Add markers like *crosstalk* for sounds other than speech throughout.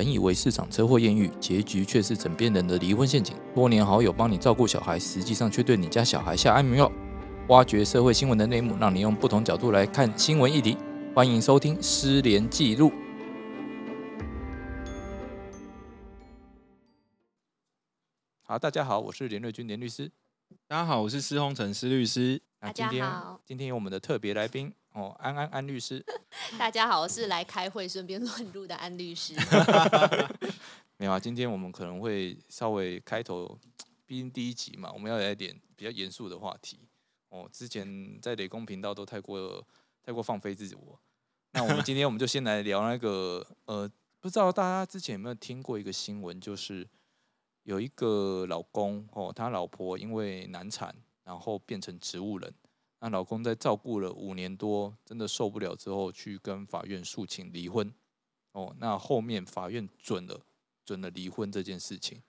本以为市场车祸艳遇，结局却是枕边人的离婚陷阱。多年好友帮你照顾小孩，实际上却对你家小孩下安眠药。挖掘社会新闻的内幕，让你用不同角度来看新闻议题。欢迎收听《失联记录》。好，大家好，我是连瑞君连律师。大家好，我是施洪成施律师。那大家今天好今天有我们的特别来宾哦，安安安律师。*laughs* 大家好，我是来开会顺便 *laughs* 乱入的安律师。*laughs* 没有啊，今天我们可能会稍微开头，毕竟第一集嘛，我们要来点比较严肃的话题。哦，之前在雷公频道都太过太过放飞自我。那我们今天我们就先来聊那个呃，不知道大家之前有没有听过一个新闻，就是有一个老公哦，他老婆因为难产，然后变成植物人。那老公在照顾了五年多，真的受不了之后，去跟法院诉请离婚。哦，那后面法院准了，准了离婚这件事情。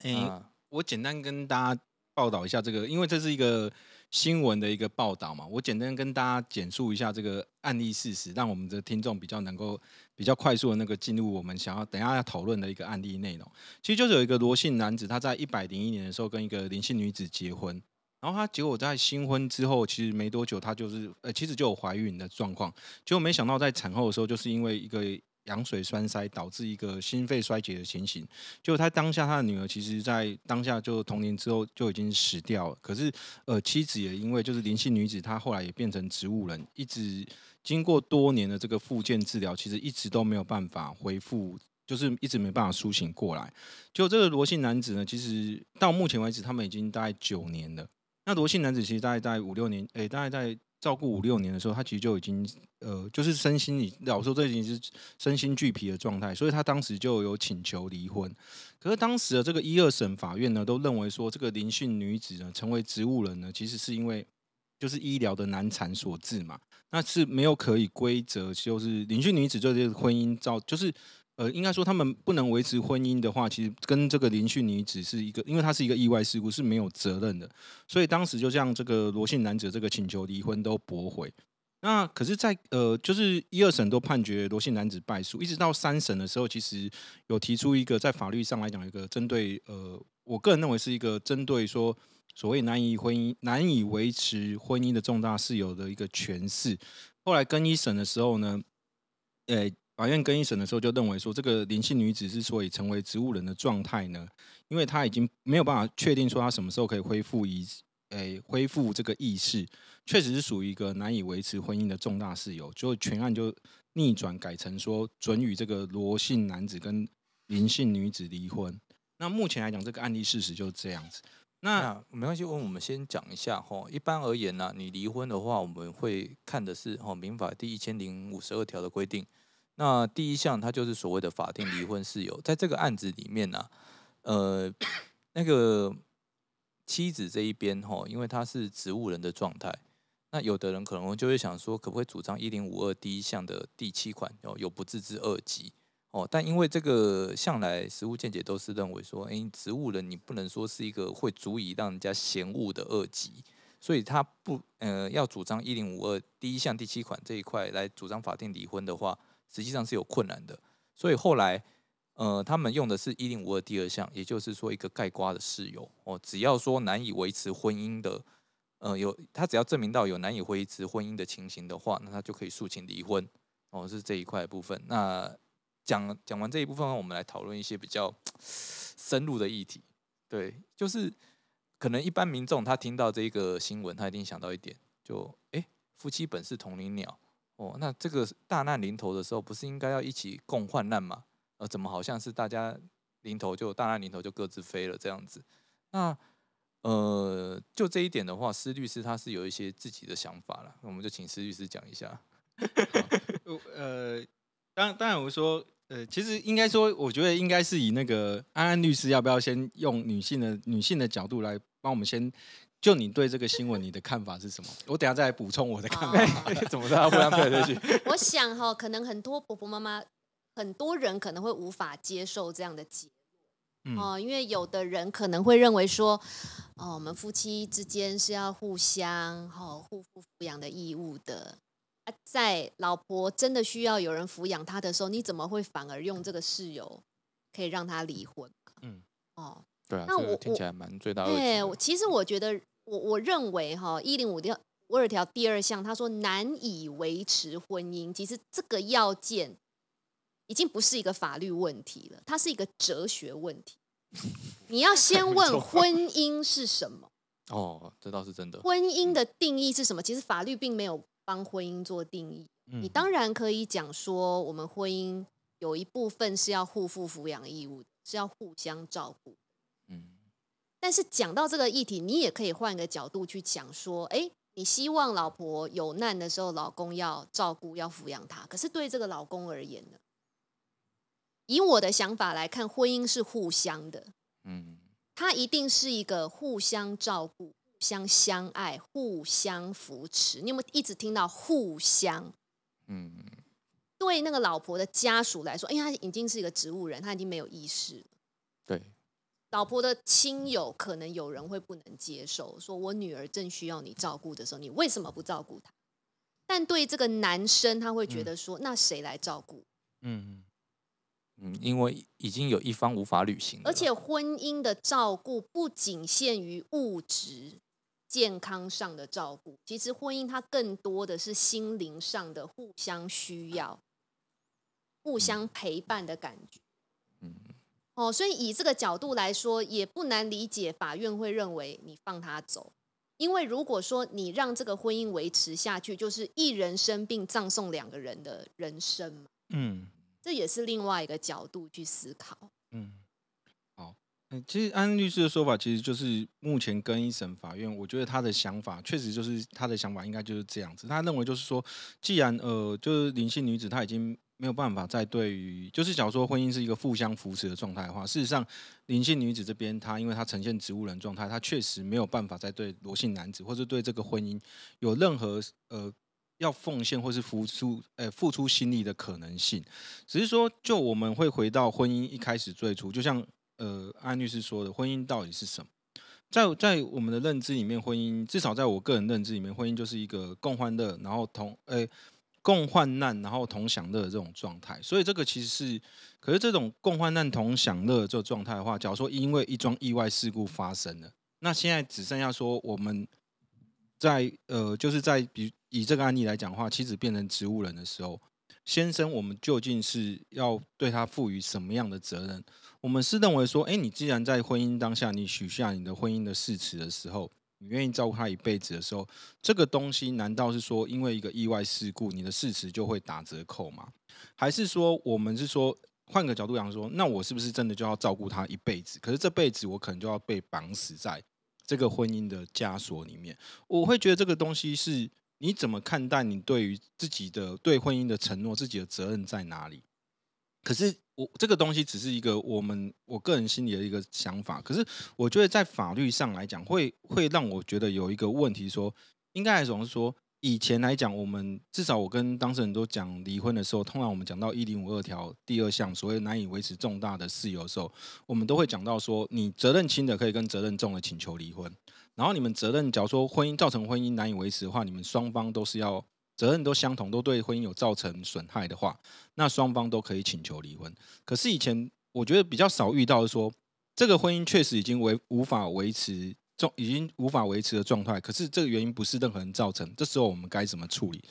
诶、啊我简单跟大家报道一下这个，因为这是一个新闻的一个报道嘛，我简单跟大家简述一下这个案例事实，让我们的听众比较能够比较快速的那个进入我们想要等一下要讨论的一个案例内容。其实就是有一个罗姓男子，他在一百零一年的时候跟一个林姓女子结婚。然后他结果在新婚之后，其实没多久，他就是呃，其实就有怀孕的状况。结果没想到在产后的时候，就是因为一个羊水栓塞导致一个心肺衰竭的情形。就他当下他的女儿，其实在当下就童年之后就已经死掉了。可是呃，妻子也因为就是林姓女子，她后来也变成植物人，一直经过多年的这个复健治疗，其实一直都没有办法恢复。就是一直没办法苏醒过来，就这个罗姓男子呢，其实到目前为止，他们已经大概九年了。那罗姓男子其实大概在五六年，诶、大概在照顾五六年的时候，他其实就已经呃，就是身心里老说这已经是身心俱疲的状态，所以他当时就有请求离婚。可是当时的这个一二审法院呢，都认为说这个林姓女子呢成为植物人呢，其实是因为就是医疗的难产所致嘛，那是没有可以归责，就是林姓女子对这个婚姻造就是。呃，应该说他们不能维持婚姻的话，其实跟这个林姓女子是一个，因为她是一个意外事故，是没有责任的。所以当时就像这个罗姓男子这个请求离婚都驳回。那可是在，呃，就是一二审都判决罗姓男子败诉，一直到三审的时候，其实有提出一个在法律上来讲，一个针对呃，我个人认为是一个针对说所谓难以婚姻难以维持婚姻的重大事由的一个诠释。后来更一审的时候呢，呃，法院更一审的时候就认为说，这个林姓女子之所以成为植物人的状态呢，因为她已经没有办法确定说她什么时候可以恢复意，诶、恢复这个意识，确实是属于一个难以维持婚姻的重大事由，就全案就逆转改成说准予这个罗姓男子跟林姓女子离婚。那目前来讲，这个案例事实就是这样子。那那没关系，问我们先讲一下哈。一般而言呢、你离婚的话，我们会看的是哈民法第一千零五十二条的规定。那第一项它就是所谓的法定离婚事由，在这个案子里面呢、呃，那个妻子这一边哈，因为她是植物人的状态，那有的人可能就会想说，可不可以主张一零五二第一项的第七款哦，有不自知恶疾哦？但因为这个向来实务见解都是认为说，诶，植物人你不能说是一个会足以让人家嫌恶的恶疾，所以他不呃要主张一零五二第一项第七款这一块来主张法定离婚的话，实际上是有困难的。所以后来呃他们用的是一零五二第二项，也就是说一个盖瓜的事由哦，只要说难以维持婚姻的。呃，有他只要证明到有难以维持婚姻的情形的话，那他就可以诉请离婚。哦，是这一块部分。那讲讲完这一部分，我们来讨论一些比较 *tsk* 深入的议题。对，就是可能一般民众他听到这个新闻，他一定想到一点，就诶，夫妻本是同林鸟。哦，那这个大难临头的时候，不是应该要一起共患难吗？呃，怎么好像是大家临头就大难临头就各自飞了这样子？那呃，就这一点的话，施律师他是有一些自己的想法了，我们就请施律师讲一下。*laughs* 呃，当当然我说，呃，其实应该说，我觉得应该是以那个安安律师要不要先用女性的女性的角度来帮我们先。就你对这个新闻，你的看法是什么？我等下再来补充我的看法。哦 *laughs* 怎么大家互相推来推去？我想哈、可能很多婆婆妈妈，很多人可能会无法接受这样的结嗯哦，因为有的人可能会认为说，哦，我们夫妻之间是要互相哦互负抚养的义务的啊在老婆真的需要有人抚养她的时候，你怎么会反而用这个事由可以让她离婚？嗯，哦，对啊，那我听起来蛮最大的对，其实我觉得，我我认为哈，一零五条五二条第二项，他说难以维持婚姻，其实这个要件已经不是一个法律问题了，它是一个哲学问题。你要先 *laughs* 问婚姻是什么，哦，这倒是真的。婚姻的定义是什么？其实法律并没有帮婚姻做定义。嗯你当然可以讲说，我们婚姻有一部分是要互负抚养义务的，是要互相照顾。嗯，但是讲到这个议题，你也可以换个角度去讲说，哎，你希望老婆有难的时候，老公要照顾、要抚养她。可是对这个老公而言呢，以我的想法来看，婚姻是互相的，嗯，它一定是一个互相照顾、互相相爱、互相扶持。你有没有一直听到互相？嗯，对那个老婆的家属来说，因为他已经是一个植物人，他已经没有意识了。对，老婆的亲友可能有人会不能接受，说我女儿正需要你照顾的时候，你为什么不照顾她？但对这个男生，他会觉得说，那谁来照顾？嗯嗯，因为已经有一方无法履行了，而且婚姻的照顾不仅限于物质健康上的照顾，其实婚姻它更多的是心灵上的互相需要、互相陪伴的感觉。嗯，哦，所以以这个角度来说，也不难理解法院会认为你放他走，因为如果说你让这个婚姻维持下去，就是一人生病葬送两个人的人生嘛，嗯这也是另外一个角度去思考。嗯，好。嗯，其实安律师的说法，其实就是目前跟一审法院，我觉得他的想法确实就是他的想法应该就是这样子。他认为就是说，既然呃，就是林姓女子她已经没有办法再对于，就是假如说婚姻是一个互相扶持的状态的话，事实上林姓女子这边她因为她呈现植物人状态，她确实没有办法再对罗姓男子或者对这个婚姻有任何呃要奉献或是付出呃付出心力的可能性。只是说，就我们会回到婚姻一开始最初，就像呃安律师说的，婚姻到底是什么？在在我们的认知里面，婚姻至少在我个人认知里面，婚姻就是一个共患乐，然后同呃共患难，然后同享乐的这种状态。所以这个其实是，可是这种共患难同享乐这种状态的话，假如说因为一桩意外事故发生了，那现在只剩下说我们在呃，就是在比以这个案例来讲的话，妻子变成植物人的时候，先生，我们究竟是要对他赋予什么样的责任？我们是认为说，哎，你既然在婚姻当下，你许下你的婚姻的誓词的时候，你愿意照顾他一辈子的时候，这个东西难道是说，因为一个意外事故，你的誓词就会打折扣吗？还是说，我们是说，换个角度讲说，那我是不是真的就要照顾他一辈子？可是这辈子我可能就要被绑死在这个婚姻的枷锁里面。我会觉得这个东西是你怎么看待你对于自己的对婚姻的承诺，自己的责任在哪里？可是我这个东西只是一个我们我个人心里的一个想法。可是我觉得在法律上来讲，会会让我觉得有一个问题说，应该来总是说，以前来讲，我们至少我跟当事人都讲离婚的时候，通常我们讲到一零五二条第二项所谓难以维持重大的事由的时候，我们都会讲到说，你责任轻的可以跟责任重的请求离婚。然后你们责任，假如说婚姻造成婚姻难以维持的话，你们双方都是要责任都相同，都对婚姻有造成损害的话，那双方都可以请求离婚。可是以前我觉得比较少遇到说，这个婚姻确实已经维无法维持状，已经无法维持的状态。可是这个原因不是任何人造成，这时候我们该怎么处理？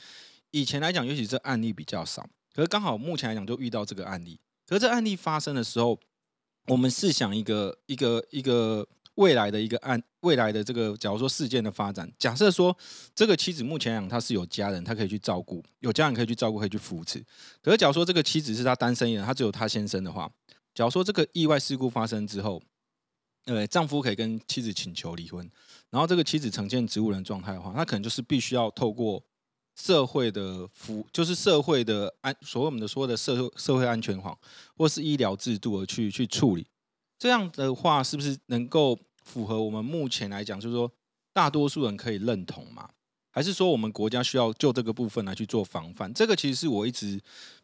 以前来讲，尤其这案例比较少，可是刚好目前来讲就遇到这个案例。可是这案例发生的时候，我们试想一个一个一个未来的一个案，未来的这个假如说事件的发展，假设说这个妻子目前来讲她是有家人，她可以去照顾，有家人可以去照顾，可以去扶持。可是假如说这个妻子是她单身一人，她只有她先生的话，假如说这个意外事故发生之后，呃，丈夫可以跟妻子请求离婚，然后这个妻子呈现植物人状态的话，那可能就是必须要透过社会的服，就是社会的安，所谓我们的说的社会社会安全网或是医疗制度而去去处理。这样的话，是不是能够符合我们目前来讲，就是说大多数人可以认同吗？还是说我们国家需要就这个部分来去做防范？这个其实是我一直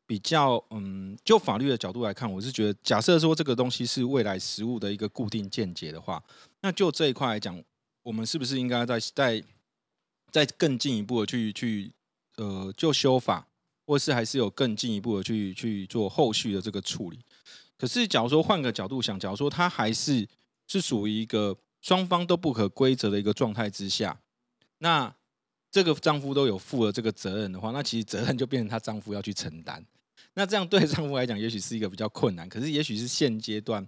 比较嗯，就法律的角度来看，我是觉得，假设说这个东西是未来实物的一个固定见解的话，那就这一块来讲，我们是不是应该在在在更进一步的去去呃就修法，或是还是有更进一步的去去做后续的这个处理。可是，假如说换个角度想，假如说他还是是属于一个双方都不可规则的一个状态之下，那这个丈夫都有负了这个责任的话，那其实责任就变成她丈夫要去承担。那这样对丈夫来讲，也许是一个比较困难，可是也许是现阶段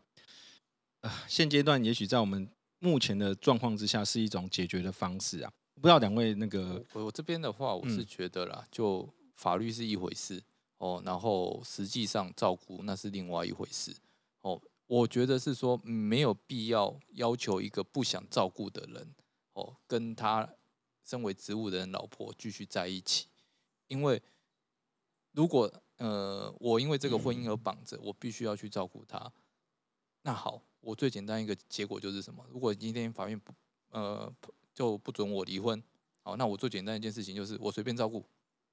啊，现阶段也许在我们目前的状况之下，是一种解决的方式啊。不知道两位那个，我我这边的话，我是嗯觉得啦，就法律是一回事哦，然后实际上照顾那是另外一回事哦。我觉得是说没有必要要求一个不想照顾的人哦，跟他身为植物人老婆继续在一起，因为如果呃我因为这个婚姻而绑着，我必须要去照顾他，那好，我最简单一个结果就是什么？如果今天法院不呃就不准我离婚，好，那我最简单一件事情就是我随便照顾，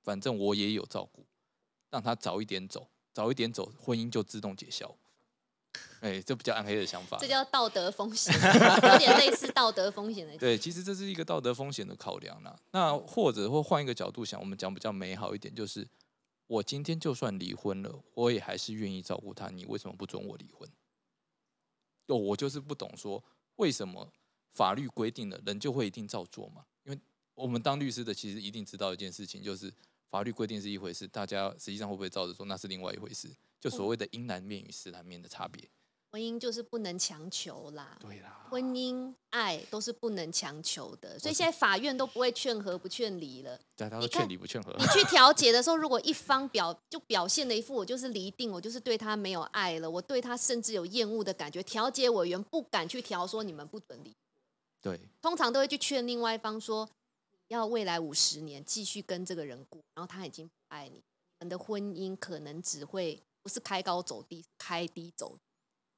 反正我也有照顾，让他早一点走，早一点走，婚姻就自动解消。*laughs* 哎，这比较暗黑的想法这。叫道德风险，有点类似道德风险的。*laughs* 对，其实这是一个道德风险的考量啦。那或者或换一个角度想，我们讲比较美好一点，就是我今天就算离婚了，我也还是愿意照顾他。你为什么不准我离婚？哦，我就是不懂说为什么法律规定了人就会一定照做嘛？因为我们当律师的其实一定知道一件事情，就是法律规定是一回事，大家实际上会不会照着做那是另外一回事。就所谓的阴南面与实南面的差别。婚姻就是不能强求啦。对啦，婚姻、爱都是不能强求的，所以现在法院都不会劝和不劝离了。大家都你看劝离不劝和。你去调解的时候，如果一方表就表现了一副我就是离定，我就是对他没有爱了，我对他甚至有厌恶的感觉，调解委员不敢去调说你们不准离，对，通常都会去劝另外一方说，要未来五十年继续跟这个人过，然后他已经不爱你，你们的婚姻可能只会不是开高走低，开低走低。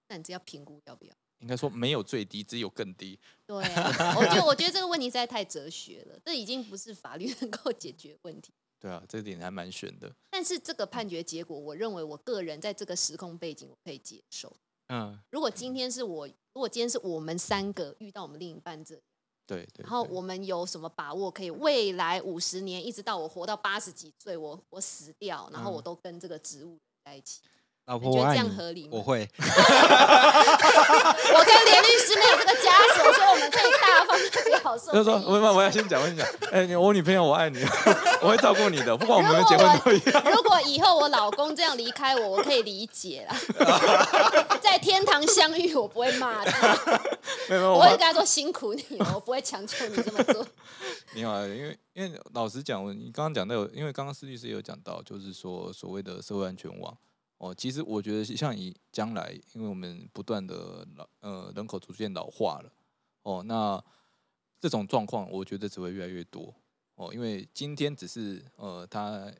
那你这要评估要不要？应该说没有最低，只有更低。对啊，我觉得我觉得这个问题实在太哲学了，这已经不是法律能够解决问题。对啊，这点还蛮悬的。但是这个判决结果，我认为我个人在这个时空背景我可以接受。嗯，如果今天是我，如果今天是我们三个遇到我们另一半这样，对对。对然后我们有什么把握可以未来五十年，一直到我活到八十几岁，我我死掉，然后我嗯都跟这个植物在一起，老你觉得这样婆我爱你，合理吗？我会。*laughs* 我跟连律师没有这个枷锁，所以我们可以大方的表 *laughs* 示。就是说，我我我要先讲，我先讲，哎、你我女朋友我爱你，*laughs* 我会照顾你的，不管我们有没有结婚都一样。如果以后我老公这样离开我，我可以理解啦。在天堂相遇，我不会骂他，没有，我我会跟他说辛苦你了，我不会强求你这么做。没有啊，因为因为老实讲，你刚刚讲到有，因为刚刚施律师也有讲到，就是说所谓的社会安全网哦，其实我觉得像以将来，因为我们不断的老呃人口逐渐老化了哦，那这种状况我觉得只会越来越多哦，因为今天只是呃它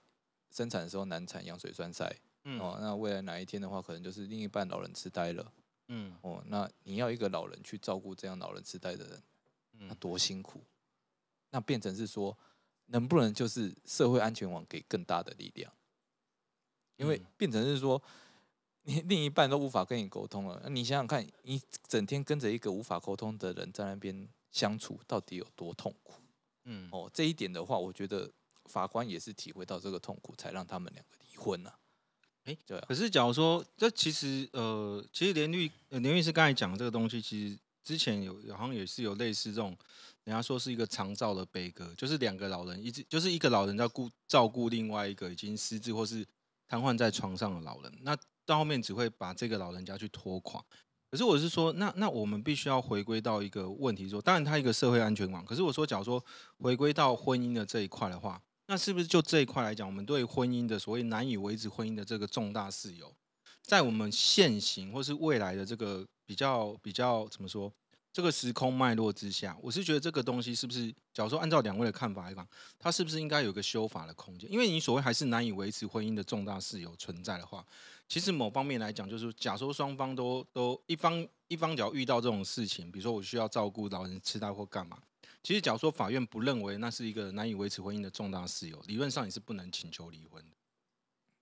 生产的时候难产羊水栓塞嗯哦，那未来哪一天的话，可能就是另一半老人痴呆了嗯哦，那你要一个老人去照顾这样老人痴呆的人。那嗯多辛苦。那变成是说，能不能就是社会安全网给更大的力量？因为嗯。变成是说，你 *laughs* 另一半都无法跟你沟通了，那你想想看，你整天跟着一个无法沟通的人在那边相处，到底有多痛苦？嗯。哦，这一点的话，我觉得法官也是体会到这个痛苦，才让他们两个离婚呐、诶对啊，可是假如说，这其实呃，其实连律呃连律师刚才讲的这个东西，其实之前有好像也是有类似这种，人家说是一个长照的悲歌，就是两个老人一直就是一个老人在顾照顾另外一个已经失智或是瘫痪在床上的老人，那到后面只会把这个老人家去拖垮。可是我是说，那那我们必须要回归到一个问题说，当然它一个社会安全网，可是我说，假如说回归到婚姻的这一块的话，那是不是就这一块来讲，我们对婚姻的所谓难以维持婚姻的这个重大事由，在我们现行或是未来的这个比较比较怎么说，这个时空脉络之下，我是觉得这个东西是不是，假如说按照两位的看法来讲，它是不是应该有个修法的空间？因为你所谓还是难以维持婚姻的重大事由存在的话，其实某方面来讲，就是假说双方都都一方一方只要遇到这种事情，比如说我需要照顾老人痴呆或干嘛，其实假如说法院不认为那是一个难以维持婚姻的重大事由，理论上你是不能请求离婚的。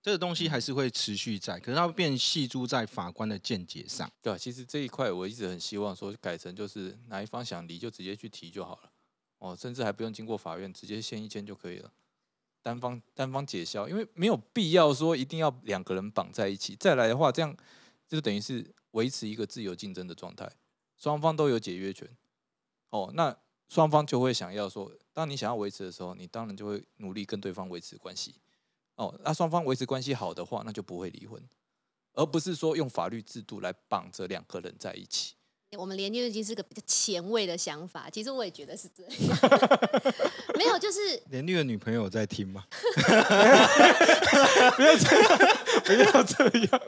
这个东西还是会持续在，可是它会变细诸在法官的见解上。对啊，其实这一块我一直很希望说改成就是哪一方想离就直接去提就好了，哦，甚至还不用经过法院，直接签一签就可以了。单方单方解消，因为没有必要说一定要两个人绑在一起。再来的话，这样就等于是维持一个自由竞争的状态，双方都有解约权。哦，那双方就会想要说，当你想要维持的时候，你当然就会努力跟对方维持关系。哦，那双方维持关系好的话，那就不会离婚，而不是说用法律制度来绑着两个人在一起。我们连约已经是个比较前卫的想法，其实我也觉得是这样。*laughs* 没有，就是连绿的女朋友在听吗？*laughs* 不要 *laughs* 这样，不要这样。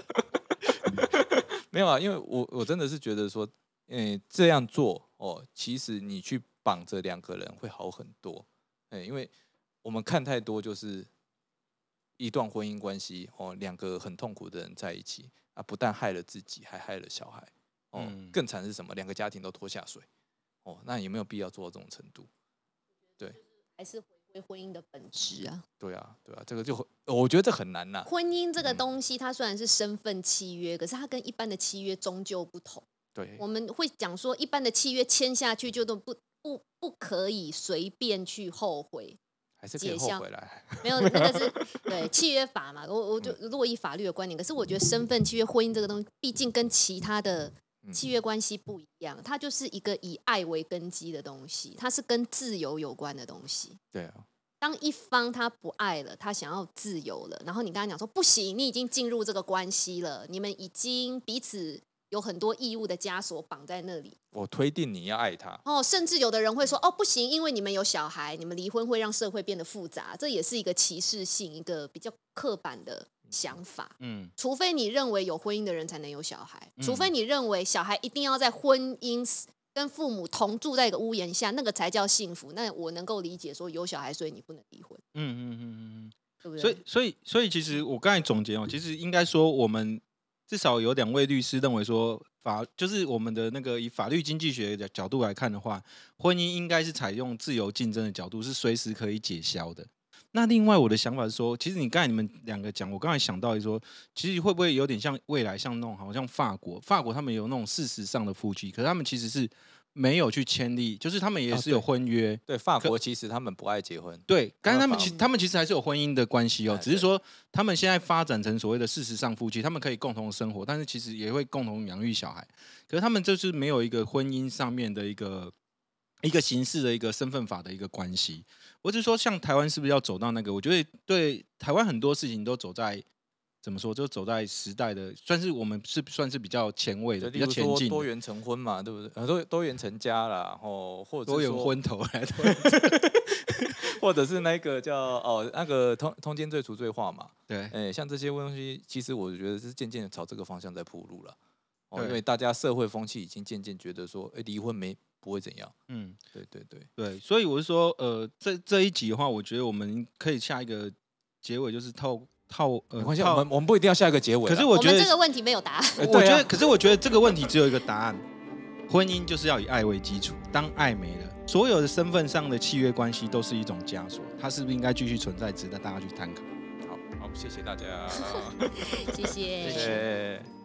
没有啊，因为我我真的是觉得说，嗯，这样做哦，其实你去绑着两个人会好很多。哎，因为我们看太多就是一段婚姻关系哦，两个很痛苦的人在一起啊，不但害了自己，还害了小孩。哦，更惨是什么？两个家庭都拖下水。哦，那有没有必要做到这种程度？对，还是回归婚姻的本质啊？对啊，对啊，这个就我觉得这很难呐。婚姻这个东西，它虽然是身份契约，可是它跟一般的契约终究不同。对，我们会讲说，一般的契约签下去就都不不不可以随便去后悔。还是可以后悔来，*laughs* 没有那个是对契约法嘛？我我就如果以法律的观点，可是我觉得身份契约婚姻这个东西，毕竟跟其他的。契约关系不一样，它就是一个以爱为根基的东西，它是跟自由有关的东西。对啊，当一方他不爱了，他想要自由了，然后你跟他讲说不行，你已经进入这个关系了，你们已经彼此有很多义务的枷锁绑在那里。我推定你要爱他哦，甚至有的人会说哦不行，因为你们有小孩，你们离婚会让社会变得复杂，这也是一个歧视性、一个比较刻板的。想法，嗯，除非你认为有婚姻的人才能有小孩，除非你认为小孩一定要在婚姻跟父母同住在一个屋檐下，那个才叫幸福。那我能够理解说有小孩，所以你不能离婚。嗯嗯嗯嗯嗯，对不对？所以所以所以，其实我刚才总结哦，其实应该说，我们至少有两位律师认为说，法就是我们的那个以法律经济学的角度来看的话，婚姻应该是采用自由竞争的角度，是随时可以解消的。那另外我的想法是说，其实你刚才你们两个讲，我刚才想到说，其实会不会有点像未来像那种好像法国，法国他们有那种事实上的夫妻，可是他们其实是没有去签立，就是他们也是有婚约。对，法国其实他们不爱结婚。对，但是他们其他们其实还是有婚姻的关系哦，只是说他们现在发展成所谓的事实上夫妻，他们可以共同生活，但是其实也会共同养育小孩，可是他们就是没有一个婚姻上面的一个。一个形式的一个身份法的一个关系，我只是说，像台湾是不是要走到那个？我觉得对台湾很多事情都走在怎么说，就走在时代的，算是我们是算是比较前卫的，比较前进。多元成婚嘛，对不对？多多元成家啦，然后或者多元婚头来 *laughs* *laughs* 或者是那个叫哦那个通通奸罪除罪化嘛。对，哎，像这些东西，其实我觉得是渐渐的朝这个方向在铺路了。哦，因为大家社会风气已经渐渐觉得说，哎，离婚没。不会怎样，嗯，对对对对，所以我是说，呃，这这一集的话，我觉得我们可以下一个结尾，就是套呃，没关系，我们我们不一定要下一个结尾。可是我觉得这个问题没有答案。我觉得，可是我觉得这个问题只有一个答案：婚姻就是要以爱为基础。当爱没了，所有的身份上的契约关系都是一种枷锁。它是不是应该继续存在，值得大家去探讨？好好，谢谢大家，*laughs* 谢谢，谢谢。